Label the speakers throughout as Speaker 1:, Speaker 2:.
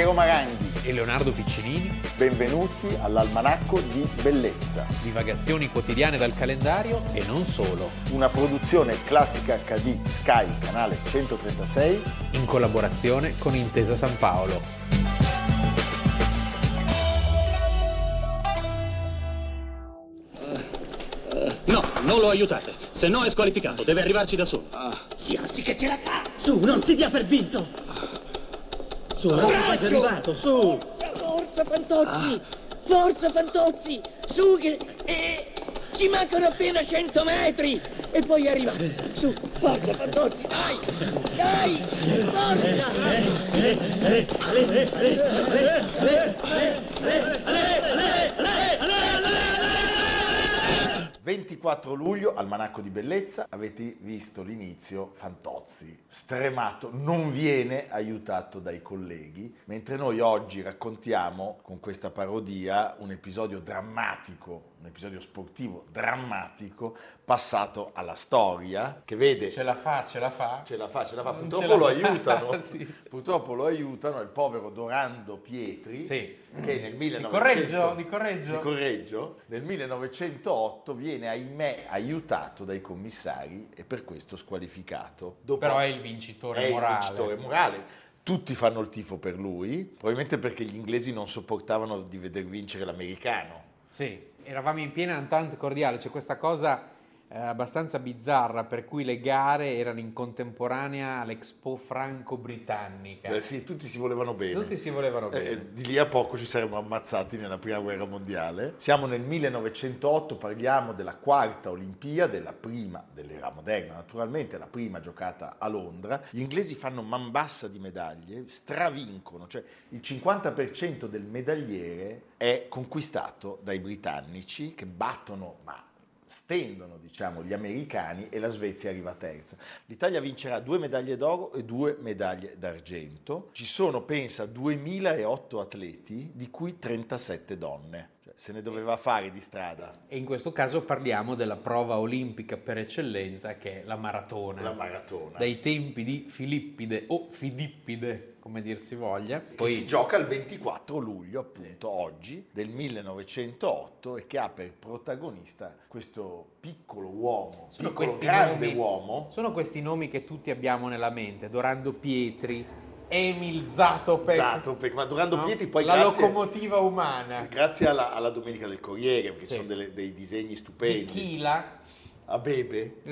Speaker 1: Piero Maranghi
Speaker 2: e Leonardo Piccinini.
Speaker 1: Benvenuti all'Almanacco di Bellezza.
Speaker 2: Divagazioni quotidiane dal calendario e non solo.
Speaker 1: Una produzione classica HD Sky, canale 136.
Speaker 2: In collaborazione con Intesa San Paolo.
Speaker 3: No, non lo aiutate. Se no è squalificato, deve arrivarci da solo.
Speaker 4: Si alzi che ce la fa! Su, non si dia per vinto! Su, ora sei arrivato, su!
Speaker 5: Forza Fantozzi! Forza Fantozzi! Su che... eh, ci mancano appena 100 metri! E poi arriva! Su, forza Fantozzi! Dai! Dai! Forza!
Speaker 1: 24 luglio, Almanacco di Bellezza, avete visto l'inizio, Fantozzi, stremato, non viene aiutato dai colleghi, mentre noi oggi raccontiamo con questa parodia un episodio drammatico, un episodio sportivo drammatico, passato alla storia, che vede...
Speaker 2: Ce la fa, ce la fa.
Speaker 1: Ce la fa, ce la fa.
Speaker 2: Non
Speaker 1: Purtroppo
Speaker 2: la
Speaker 1: lo
Speaker 2: fa,
Speaker 1: aiutano.
Speaker 2: sì.
Speaker 1: Purtroppo lo aiutano il povero Dorando Pietri,
Speaker 2: Sì.
Speaker 1: che nel 1900...
Speaker 2: correggio, vi correggio.
Speaker 1: vi correggio. Nel 1908 viene, ahimè, aiutato dai commissari e per questo squalificato. Dopo-
Speaker 2: Però è il vincitore
Speaker 1: è il
Speaker 2: morale.
Speaker 1: vincitore morale. Tutti fanno il tifo per lui, probabilmente perché gli inglesi non sopportavano di veder vincere l'americano.
Speaker 2: Sì, eravamo in piena entente cordiale, c'è questa cosa abbastanza bizzarra per cui le gare erano in contemporanea all'Expo franco-britannica.
Speaker 1: Eh sì, tutti si volevano bene.
Speaker 2: Tutti si volevano
Speaker 1: Eh,
Speaker 2: bene.
Speaker 1: eh, di lì a poco ci saremmo ammazzati nella prima guerra mondiale. Siamo nel 1908, parliamo della quarta Olimpiade, la prima dell'era moderna, naturalmente la prima giocata a Londra. Gli inglesi fanno man bassa di medaglie, stravincono, cioè il 50% del medagliere è conquistato dai britannici che battono, ma stendono diciamo gli americani e la Svezia arriva terza. L'Italia vincerà due medaglie d'oro e due medaglie d'argento. Ci sono, pensa, 2008 atleti, di cui 37 donne. Se ne doveva fare di strada
Speaker 2: E in questo caso parliamo della prova olimpica per eccellenza che è la maratona.
Speaker 1: la maratona.
Speaker 2: Dai tempi di Filippide o Fidippide, come dir si voglia.
Speaker 1: che si gioca il 24 luglio, appunto oggi, del 1908 e che ha per protagonista questo piccolo uomo,
Speaker 2: Sono
Speaker 1: piccolo grande
Speaker 2: nomi-
Speaker 1: uomo,
Speaker 2: Sono questi nomi che tutti abbiamo nella mente, Dorando Pietri, Emil Zatopek,
Speaker 1: Esatto, perché- ma Dorando
Speaker 2: no?
Speaker 1: Pietri poi
Speaker 2: la
Speaker 1: grazie-
Speaker 2: locomotiva umana,
Speaker 1: Grazie alla, alla Domenica del Corriere, perché
Speaker 2: Sì.
Speaker 1: sono delle- dei disegni
Speaker 2: di
Speaker 1: stupendi.
Speaker 2: Chila
Speaker 1: A Bebe?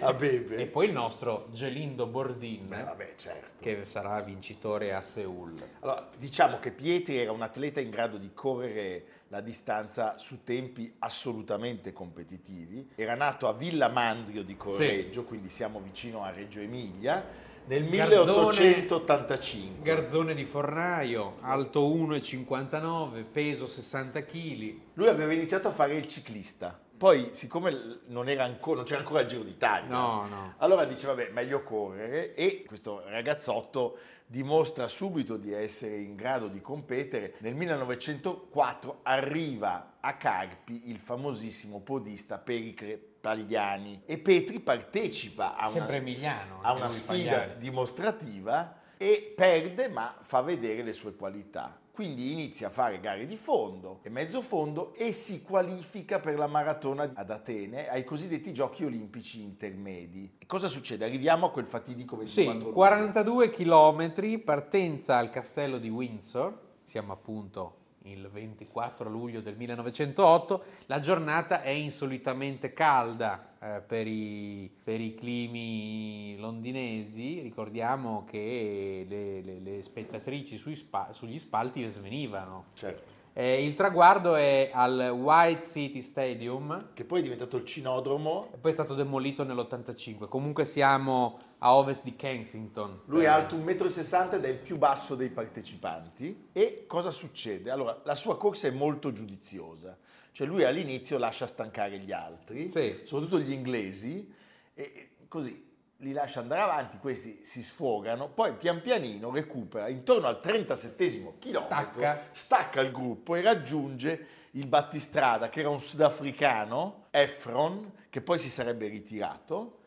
Speaker 1: A Bebe?
Speaker 2: e poi il nostro Gelindo Bordin,
Speaker 1: Beh, vabbè, certo.
Speaker 2: che sarà vincitore a Seoul.
Speaker 1: Allora, diciamo che Pietri era un atleta in grado di correre la distanza su tempi assolutamente competitivi. Era nato a Villa Mandrio di Correggio, quindi siamo vicino a Reggio Emilia, nel
Speaker 2: Garzone-
Speaker 1: 1885.
Speaker 2: Garzone di Fornaio, alto 1,59, peso 60 kg.
Speaker 1: Lui aveva iniziato a fare il ciclista. Poi, siccome non, era ancora, non c'era ancora il Giro d'Italia,
Speaker 2: No, no.
Speaker 1: allora dice, vabbè, meglio correre. E questo ragazzotto dimostra subito di essere in grado di competere. Nel 1904 arriva a Carpi il famosissimo podista Pericle Pagliani e Petri partecipa a una,
Speaker 2: emiliano,
Speaker 1: a una sfida
Speaker 2: Pagliani.
Speaker 1: dimostrativa e perde ma fa vedere le sue qualità. Quindi inizia a fare gare di fondo e mezzo fondo e si qualifica per la maratona ad Atene ai cosiddetti giochi olimpici intermedi. E cosa succede? Arriviamo a quel fatidico 24
Speaker 2: Sì,
Speaker 1: luglio.
Speaker 2: 42 km, partenza al castello di Windsor, siamo appunto il 24 luglio del 1908, la giornata è insolitamente calda eh, per, i, per i climi londinesi, ricordiamo che le, le- le spettatrici spa- sugli spalti svenivano.
Speaker 1: Certo.
Speaker 2: Eh, il traguardo è al White City Stadium,
Speaker 1: Che poi è diventato il cinodromo.
Speaker 2: e poi è stato demolito nell'85. Comunque siamo a ovest di Kensington.
Speaker 1: Lui è
Speaker 2: Eh,
Speaker 1: alto 1,60 m ed è il più basso dei partecipanti. E cosa succede? Allora, la sua corsa è molto giudiziosa. Cioè lui all'inizio lascia stancare gli altri,
Speaker 2: Sì.
Speaker 1: soprattutto gli inglesi, e così li lascia andare avanti, questi si sfogano, poi pian pianino recupera intorno al 37 chilometro,
Speaker 2: Stacca.
Speaker 1: stacca il gruppo e raggiunge il battistrada che era un sudafricano, Efron, che poi si sarebbe ritirato.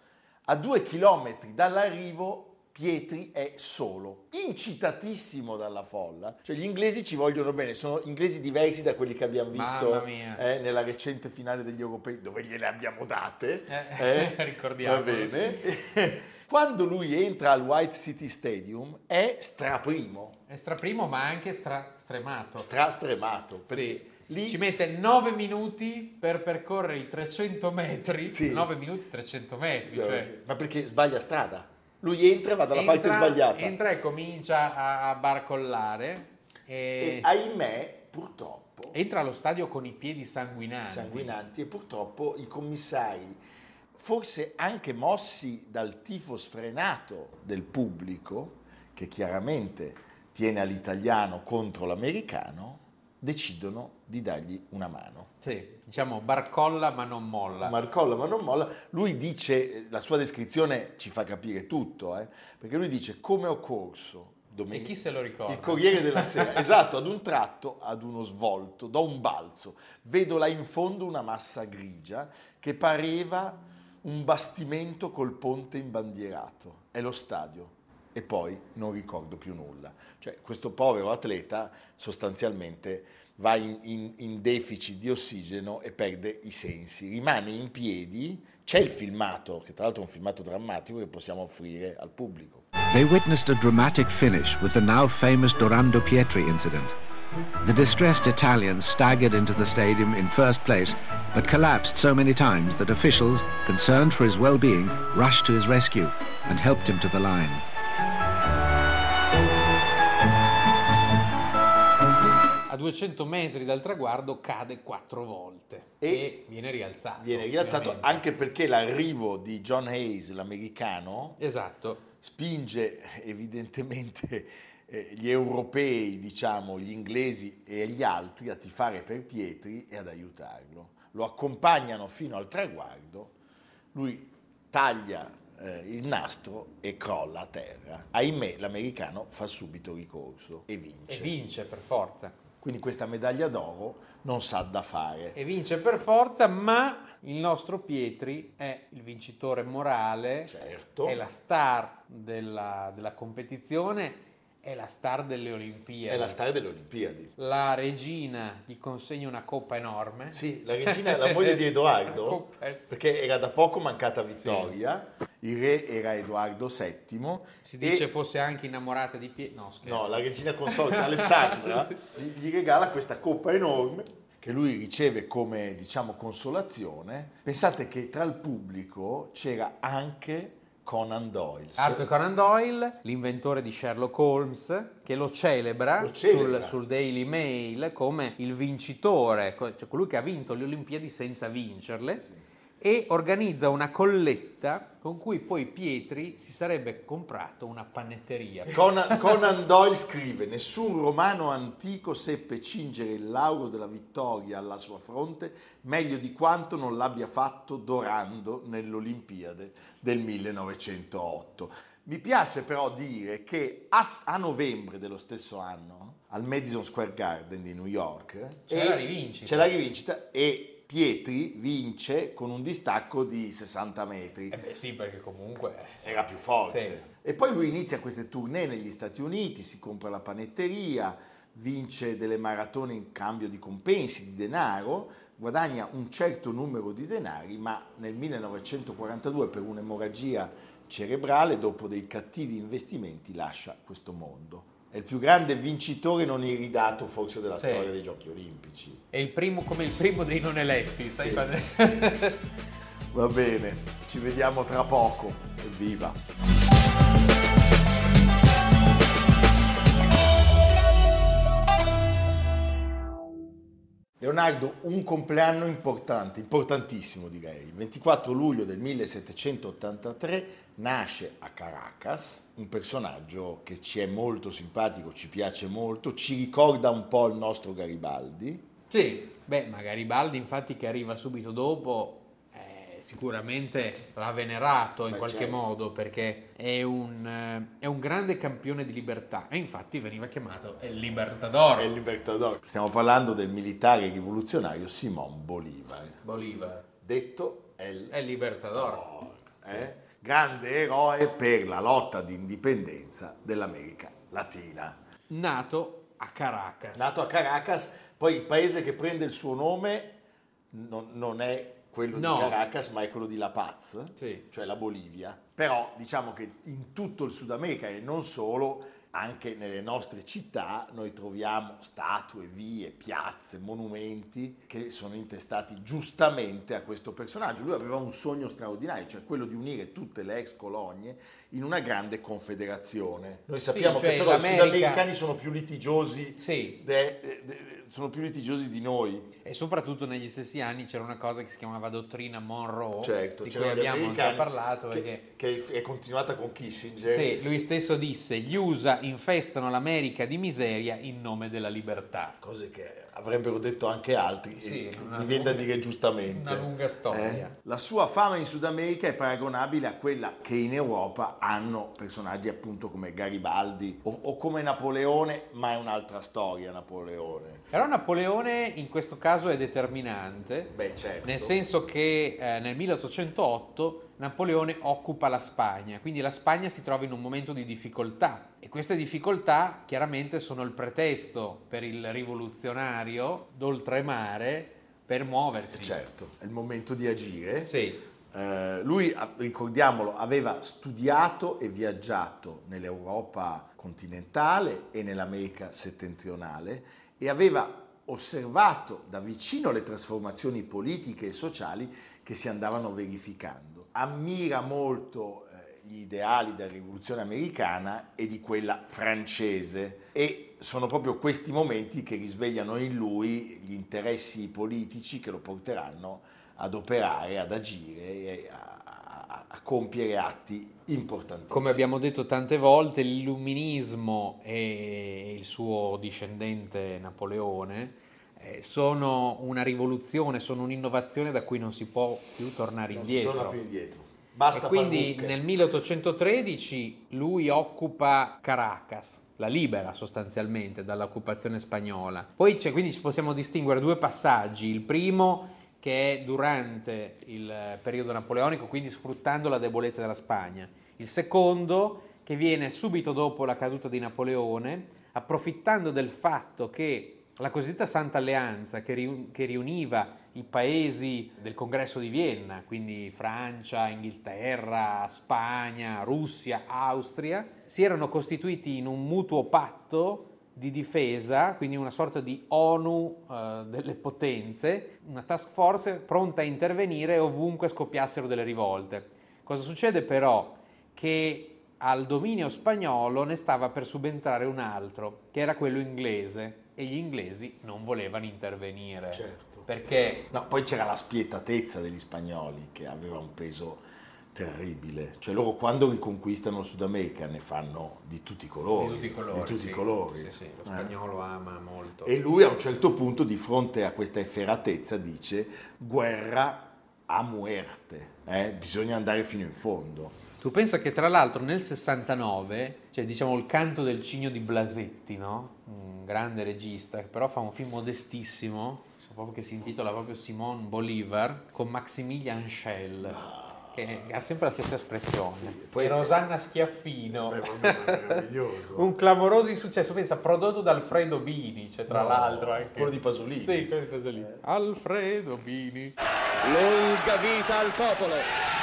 Speaker 1: A due chilometri dall'arrivo Pietri è solo, incitatissimo dalla folla. Cioè gli inglesi ci vogliono bene, sono inglesi diversi da quelli che abbiamo visto eh, nella recente finale degli europei dove gliele abbiamo date.
Speaker 2: Eh, ricordiamolo.
Speaker 1: Va bene. Quando lui entra al White City Stadium è straprimo,
Speaker 2: È straprimo ma anche stra- stremato.
Speaker 1: strastremato. Perché
Speaker 2: Sì.
Speaker 1: Lì
Speaker 2: Ci mette 9 minuti per percorrere i 300 metri.
Speaker 1: Sì.
Speaker 2: 9 minuti 300 metri. Cioè,
Speaker 1: Ma perché sbaglia strada? Lui entra e va dalla parte
Speaker 2: entra-
Speaker 1: sbagliata.
Speaker 2: Entra e comincia a, a barcollare.
Speaker 1: E
Speaker 2: E
Speaker 1: ahimè, purtroppo,
Speaker 2: entra allo stadio con i piedi sanguinanti.
Speaker 1: sanguinanti e purtroppo i commissari, forse anche mossi dal tifo sfrenato del pubblico, che chiaramente tiene all'italiano contro l'americano, decidono di dargli una mano.
Speaker 2: Sì, diciamo barcolla ma non molla.
Speaker 1: Marcolla ma non molla, lui dice, la sua descrizione ci fa capire tutto, eh, perché lui dice come ho corso
Speaker 2: e
Speaker 1: domenica.
Speaker 2: chi se lo ricorda?
Speaker 1: Il Corriere della Sera, esatto, ad un tratto, ad uno svolto, da un balzo, vedo là in fondo una massa grigia che pareva un bastimento col ponte imbandierato. È lo stadio. E poi non ricordo più nulla. Cioè, questo povero atleta sostanzialmente va in, in- in deficit di ossigeno e perde i sensi. Rimane in piedi, c'è il filmato, che tra l'altro è un filmato drammatico che possiamo offrire al pubblico.
Speaker 6: They witnessed a dramatic finish with the now famous Dorando Pietri incident. The distressed Italian staggered into the stadium in first place, but collapsed so many times that officials, concerned for his well being, rushed to his rescue and helped him to the line.
Speaker 2: 200 metri dal traguardo cade quattro volte
Speaker 1: E
Speaker 2: e, viene rialzato.
Speaker 1: Viene rialzato
Speaker 2: ovviamente.
Speaker 1: anche perché l'arrivo di John Hayes, l'americano,
Speaker 2: Esatto.
Speaker 1: spinge evidentemente eh, gli europei, diciamo, gli inglesi e gli altri a tifare per Pietri e ad aiutarlo. Lo accompagnano fino al traguardo, lui taglia eh, il nastro e crolla a terra. Ahimè, l'americano fa subito ricorso e vince.
Speaker 2: E vince per forza.
Speaker 1: Quindi questa medaglia d'oro non sa da fare.
Speaker 2: E vince per forza, ma il nostro Pietri è il vincitore morale,
Speaker 1: Certo.
Speaker 2: è la star della, della competizione, è la star delle Olimpiadi.
Speaker 1: È la storia delle Olimpiadi.
Speaker 2: La regina gli consegna una coppa enorme.
Speaker 1: Sì, la regina è la moglie di Edoardo, perché era da poco mancata Vittoria, il re era Edoardo VII.
Speaker 2: Si
Speaker 1: e-
Speaker 2: dice fosse anche innamorata di Pietri. No, scherzo.
Speaker 1: No, la regina consorte Alessandra gli, gli regala questa coppa enorme che lui riceve come, diciamo, consolazione. Pensate che tra il pubblico c'era anche Conan Doyle.
Speaker 2: Arthur Conan Doyle, l'inventore di Sherlock Holmes, che lo celebra,
Speaker 1: Lo celebra.
Speaker 2: Sul, sul Daily Mail come il vincitore, cioè colui che ha vinto le Olimpiadi senza vincerle, e organizza una colletta con cui poi Pietri si sarebbe comprato una panetteria.
Speaker 1: Conan, Conan Doyle scrive: Nessun romano antico seppe cingere il lauro della vittoria alla sua fronte meglio di quanto non l'abbia fatto Dorando nell'Olimpiade del 1908. Mi piace però dire che a, a novembre dello stesso anno, al Madison Square Garden di New York,
Speaker 2: C'è
Speaker 1: e-
Speaker 2: la rivincita.
Speaker 1: c'è la rivincita e Pietri vince con un distacco di 60 metri
Speaker 2: Eh beh sì, perché comunque...
Speaker 1: era più forte.
Speaker 2: Sì.
Speaker 1: E poi lui inizia queste tournée negli Stati Uniti, si compra la panetteria, vince delle maratone in cambio di compensi, di denaro, guadagna un certo numero di denari, ma nel 1942 per un'emorragia cerebrale, dopo dei cattivi investimenti, lascia questo mondo. È il più grande vincitore non iridato forse della
Speaker 2: Sì.
Speaker 1: storia dei giochi olimpici.
Speaker 2: È il primo, come il primo dei non eletti, sai?
Speaker 1: Sì. Va bene, ci vediamo tra poco. Evviva! Leonardo, un compleanno importante, importantissimo direi. Il 24 luglio del 1783 nasce a Caracas un personaggio che ci è molto simpatico, ci piace molto, ci ricorda un po' il nostro Garibaldi.
Speaker 2: Sì, beh, ma Garibaldi infatti che arriva subito dopo sicuramente l'ha venerato in
Speaker 1: Beh,
Speaker 2: qualche
Speaker 1: certo.
Speaker 2: modo perché è un, eh, è un grande campione di libertà e infatti veniva chiamato il Libertador.
Speaker 1: Il Libertador. Stiamo parlando del militare rivoluzionario Simon Bolivar,
Speaker 2: Bolivar.
Speaker 1: detto El
Speaker 2: il Libertador.
Speaker 1: eh? grande eroe per la lotta di indipendenza dell'America Latina.
Speaker 2: Nato a Caracas.
Speaker 1: Nato a Caracas, poi il paese che prende il suo nome non, non è quello
Speaker 2: No.
Speaker 1: di Caracas, ma è quello di La Paz,
Speaker 2: Sì.
Speaker 1: cioè la Bolivia. Però diciamo che in tutto il Sud America e non solo, anche nelle nostre città noi troviamo statue, vie, piazze, monumenti che sono intestati giustamente a questo personaggio. Lui aveva un sogno straordinario, cioè quello di unire tutte le ex colonie in una grande confederazione. Noi sappiamo
Speaker 2: cioè
Speaker 1: che però i sudamericani sono più litigiosi
Speaker 2: Sì.
Speaker 1: de- de- de- sono più litigiosi di noi.
Speaker 2: E soprattutto negli stessi anni c'era una cosa che si chiamava dottrina Monroe,
Speaker 1: Certo,
Speaker 2: di cui abbiamo già parlato.
Speaker 1: che,
Speaker 2: perché-
Speaker 1: che è continuata con Kissinger.
Speaker 2: Sì, lui stesso disse: Gli USA infestano l'America di miseria in nome della libertà.
Speaker 1: Cose che avrebbero detto anche altri,
Speaker 2: Sì,
Speaker 1: e
Speaker 2: una
Speaker 1: mi viene da
Speaker 2: lunga-
Speaker 1: dire giustamente.
Speaker 2: una lunga storia.
Speaker 1: Eh? La sua fama in Sud America è paragonabile a quella che in Europa hanno personaggi appunto come Garibaldi o, o come Napoleone, ma è un'altra storia Napoleone.
Speaker 2: Però Napoleone in questo caso è determinante,
Speaker 1: Beh, certo.
Speaker 2: nel senso che eh, nel 1808 Napoleone occupa la Spagna, quindi la Spagna si trova in un momento di difficoltà e queste difficoltà chiaramente sono il pretesto per il rivoluzionario d'oltremare per muoversi.
Speaker 1: Certo, è il momento di agire.
Speaker 2: Sì,
Speaker 1: Eh, lui, a- ricordiamolo, aveva studiato e viaggiato nell'Europa continentale e nell'America settentrionale e aveva osservato da vicino le trasformazioni politiche e sociali che si andavano verificando. Ammira molto eh, gli ideali della rivoluzione americana e di quella francese e sono proprio questi momenti che risvegliano in lui gli interessi politici che lo porteranno ad operare, ad agire a, a- compiere atti importantissimi.
Speaker 2: come abbiamo detto tante volte, l'illuminismo e il suo discendente Napoleone eh, sono una rivoluzione, sono un'innovazione da cui non si può più tornare
Speaker 1: non si
Speaker 2: indietro.
Speaker 1: torna più indietro. Basta
Speaker 2: e quindi nel 1813 lui occupa Caracas, la libera sostanzialmente dall'occupazione spagnola. Poi c'è, quindi ci possiamo distinguere due passaggi. Il primo che è durante il periodo napoleonico, quindi sfruttando la debolezza della Spagna. Il secondo che viene subito dopo la caduta di Napoleone, approfittando del fatto che la cosiddetta Santa Alleanza che riuniva i paesi del congresso di Vienna, quindi Francia, Inghilterra, Spagna, Russia, Austria, si erano costituiti in un mutuo patto di difesa, quindi una sorta di ONU eh, delle potenze, una task force pronta a intervenire ovunque scoppiassero delle rivolte. Cosa succede però? Che al dominio spagnolo ne stava per subentrare un altro, che era quello inglese, e gli inglesi non volevano intervenire.
Speaker 1: Certo.
Speaker 2: Perché
Speaker 1: No, poi c'era la spietatezza degli spagnoli che aveva un peso terribile. Cioè loro quando riconquistano il Sud America ne fanno di tutti i colori.
Speaker 2: di tutti i colori.
Speaker 1: tutti
Speaker 2: sì.
Speaker 1: i colori.
Speaker 2: Sì, sì, lo
Speaker 1: Eh.
Speaker 2: spagnolo ama molto.
Speaker 1: E lui a un certo punto, di fronte a questa efferatezza, dice guerra a muerte, eh? bisogna andare fino in fondo.
Speaker 2: Tu pensa che tra l'altro nel 69 c'è diciamo il canto del cigno di Blasetti, no? un grande regista, che però fa un film modestissimo, so proprio che si intitola proprio Simon Bolivar, con Maximilian Schell, che ha sempre la stessa espressione.
Speaker 1: Poi-
Speaker 2: e Rosanna Schiaffino.
Speaker 1: Beh.
Speaker 2: Un clamoroso insuccesso, pensa, prodotto da Alfredo Bini, cioè tra
Speaker 1: No,
Speaker 2: l'altro anche.
Speaker 1: quello di Pasolini.
Speaker 2: Sì, quello di Pasolini. Alfredo Bini.
Speaker 3: Lunga vita al popolo!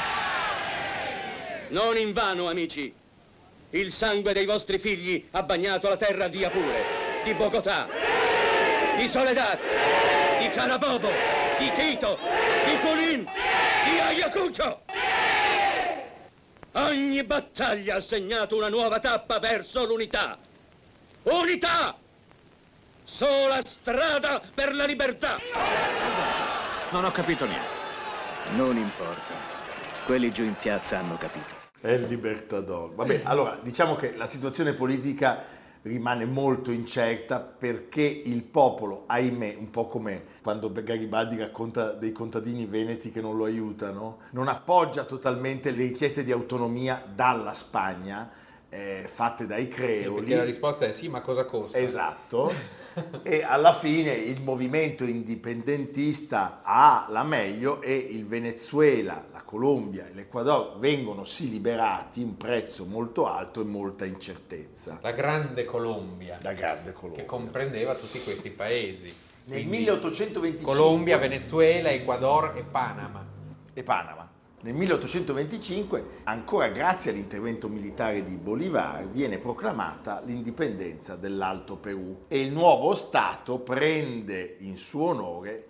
Speaker 3: Non invano, amici. Il sangue dei vostri figli ha bagnato la terra di Apure, di Bogotà, di Soledad, di Carabobo, di Quito, di Junín, di Ayacucho. Ogni battaglia ha segnato una nuova tappa verso l'unità. Unità! Sola strada per la libertà!
Speaker 7: Non ho capito niente.
Speaker 8: Non importa. Quelli giù in piazza hanno capito.
Speaker 1: È il Libertador. Vabbè, allora diciamo che la situazione politica rimane molto incerta perché il popolo, ahimè, un po' come quando Garibaldi racconta dei contadini veneti che non lo aiutano, non appoggia totalmente le richieste di autonomia dalla Spagna eh, fatte dai creoli.
Speaker 2: Perché la risposta è sì, ma cosa costa?
Speaker 1: Esatto. e alla fine il movimento indipendentista ha la meglio e il Venezuela, la Colombia e l'Ecuador vengono sì liberati, un prezzo molto alto e molta incertezza.
Speaker 2: La grande Colombia.
Speaker 1: La grande Colombia.
Speaker 2: Che comprendeva tutti questi paesi.
Speaker 1: Nel
Speaker 2: Quindi
Speaker 1: 1825
Speaker 2: Colombia, Venezuela, Ecuador e Panama.
Speaker 1: e Panama. Nel 1825, ancora grazie all'intervento militare di Bolivar, viene proclamata l'indipendenza dell'Alto Perù e il nuovo Stato prende in suo onore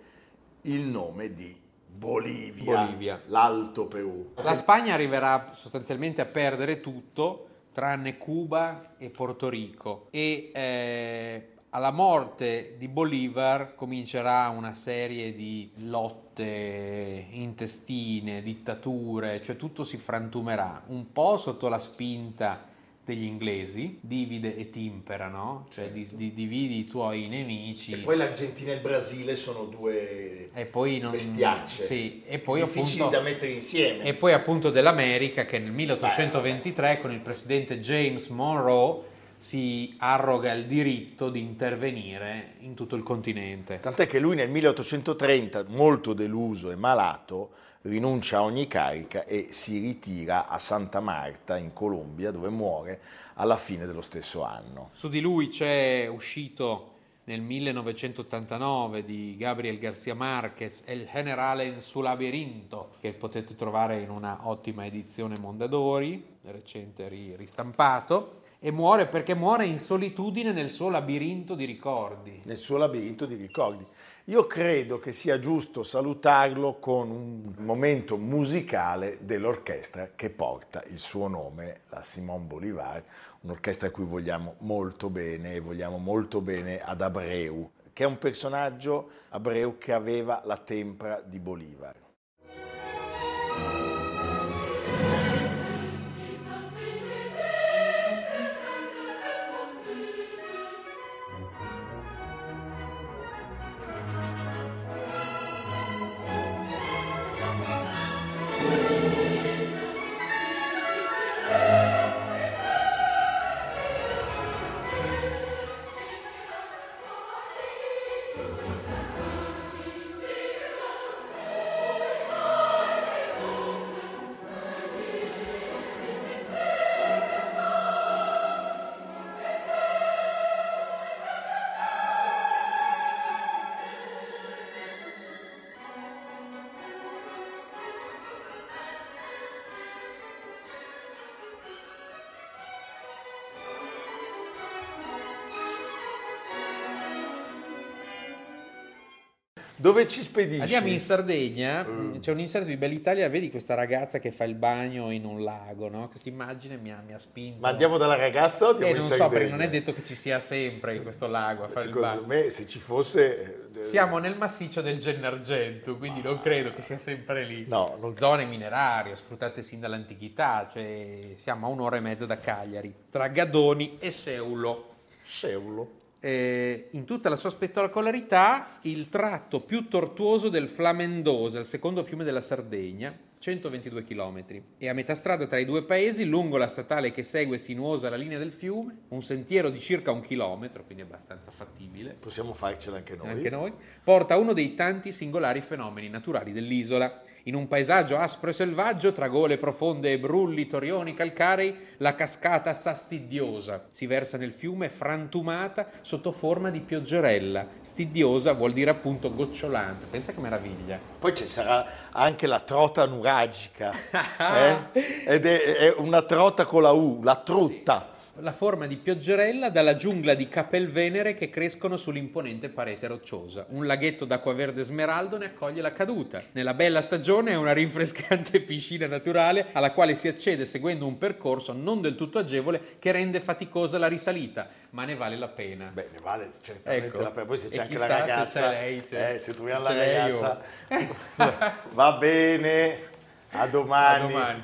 Speaker 1: il nome di Bolivia,
Speaker 2: Bolivia.
Speaker 1: l'Alto Perù.
Speaker 2: La Spagna arriverà sostanzialmente a perdere tutto tranne Cuba e Porto Rico e eh, alla morte di Bolivar comincerà una serie di lotte intestine, dittature, cioè tutto si frantumerà un po' sotto la spinta degli inglesi, divide e timpera, no? Cioè di- di- dividi i tuoi nemici.
Speaker 1: E poi l'Argentina e il Brasile sono due
Speaker 2: E poi non-
Speaker 1: bestiacce,
Speaker 2: sì, e poi
Speaker 1: difficili
Speaker 2: appunto-
Speaker 1: da mettere insieme.
Speaker 2: E poi appunto dell'America che nel 1823 con il presidente James Monroe si arroga il diritto di intervenire in tutto il continente.
Speaker 1: Tant'è che lui nel 1830, molto deluso e malato, rinuncia a ogni carica e si ritira a Santa Marta in Colombia, dove muore alla fine dello stesso anno.
Speaker 2: Su di lui c'è uscito nel 1989 di Gabriel García Márquez El generale in su labirinto che potete trovare in una ottima edizione Mondadori, recente ri- ristampato e muore perché muore in solitudine nel suo labirinto di ricordi.
Speaker 1: nel suo labirinto di ricordi. Io credo che sia giusto salutarlo con un momento musicale dell'orchestra che porta il suo nome, la Simon Bolivar, un'orchestra a cui vogliamo molto bene e vogliamo molto bene ad Abreu, che è un personaggio Abreu che aveva la tempra di Bolivar. Dove ci spedisci?
Speaker 2: Andiamo in Sardegna,
Speaker 1: Mm.
Speaker 2: c'è un inserto di Bell'Italia, vedi questa ragazza che fa il bagno in un lago, no? Questa immagine mi ha, mi ha spinto.
Speaker 1: Ma andiamo dalla ragazza o andiamo
Speaker 2: Eh,
Speaker 1: in
Speaker 2: non so,
Speaker 1: Sardegna?
Speaker 2: perché non è detto che ci sia sempre in questo lago a fare il
Speaker 1: Secondo
Speaker 2: bagno.
Speaker 1: me se ci fosse... eh,
Speaker 2: Siamo nel massiccio del Gennargentu, quindi non credo che sia sempre lì.
Speaker 1: No, non
Speaker 2: Zone minerarie sfruttate sin dall'antichità, cioè siamo a un'ora e mezza da Cagliari, tra Gadoni e Seulo.
Speaker 1: Sceulo.
Speaker 2: Eh, in tutta la sua spettacolarità, il tratto più tortuoso del Flamendosa, il secondo fiume della Sardegna, 122 km. E a metà strada tra i due paesi, lungo la statale che segue sinuosa la linea del fiume, un sentiero di circa un chilometro, quindi abbastanza fattibile,
Speaker 1: Possiamo farcela anche noi.
Speaker 2: anche noi, porta a uno dei tanti singolari fenomeni naturali dell'isola. In un paesaggio aspro e selvaggio, tra gole profonde e brulli torioni calcarei, la cascata Sastidiosa si versa nel fiume frantumata sotto forma di pioggerella. Stidiosa vuol dire appunto gocciolante. Pensa che meraviglia.
Speaker 1: Poi ci sarà anche la trota nuragica, eh? ed è, è una trota con la U, la trutta.
Speaker 2: La forma di pioggerella dalla giungla di capelvenere che crescono sull'imponente parete rocciosa. Un laghetto d'acqua verde smeraldo ne accoglie la caduta. Nella bella stagione è una rinfrescante piscina naturale alla quale si accede seguendo un percorso non del tutto agevole che rende faticosa la risalita, ma ne vale la pena.
Speaker 1: Beh, ne vale certamente
Speaker 2: Ecco.
Speaker 1: la pena. Poi se c'è
Speaker 2: E
Speaker 1: anche la
Speaker 2: se
Speaker 1: ragazza,
Speaker 2: c'è lei, c'è-
Speaker 1: eh, se troviamo la ragazza, va bene. A domani.
Speaker 2: A domani.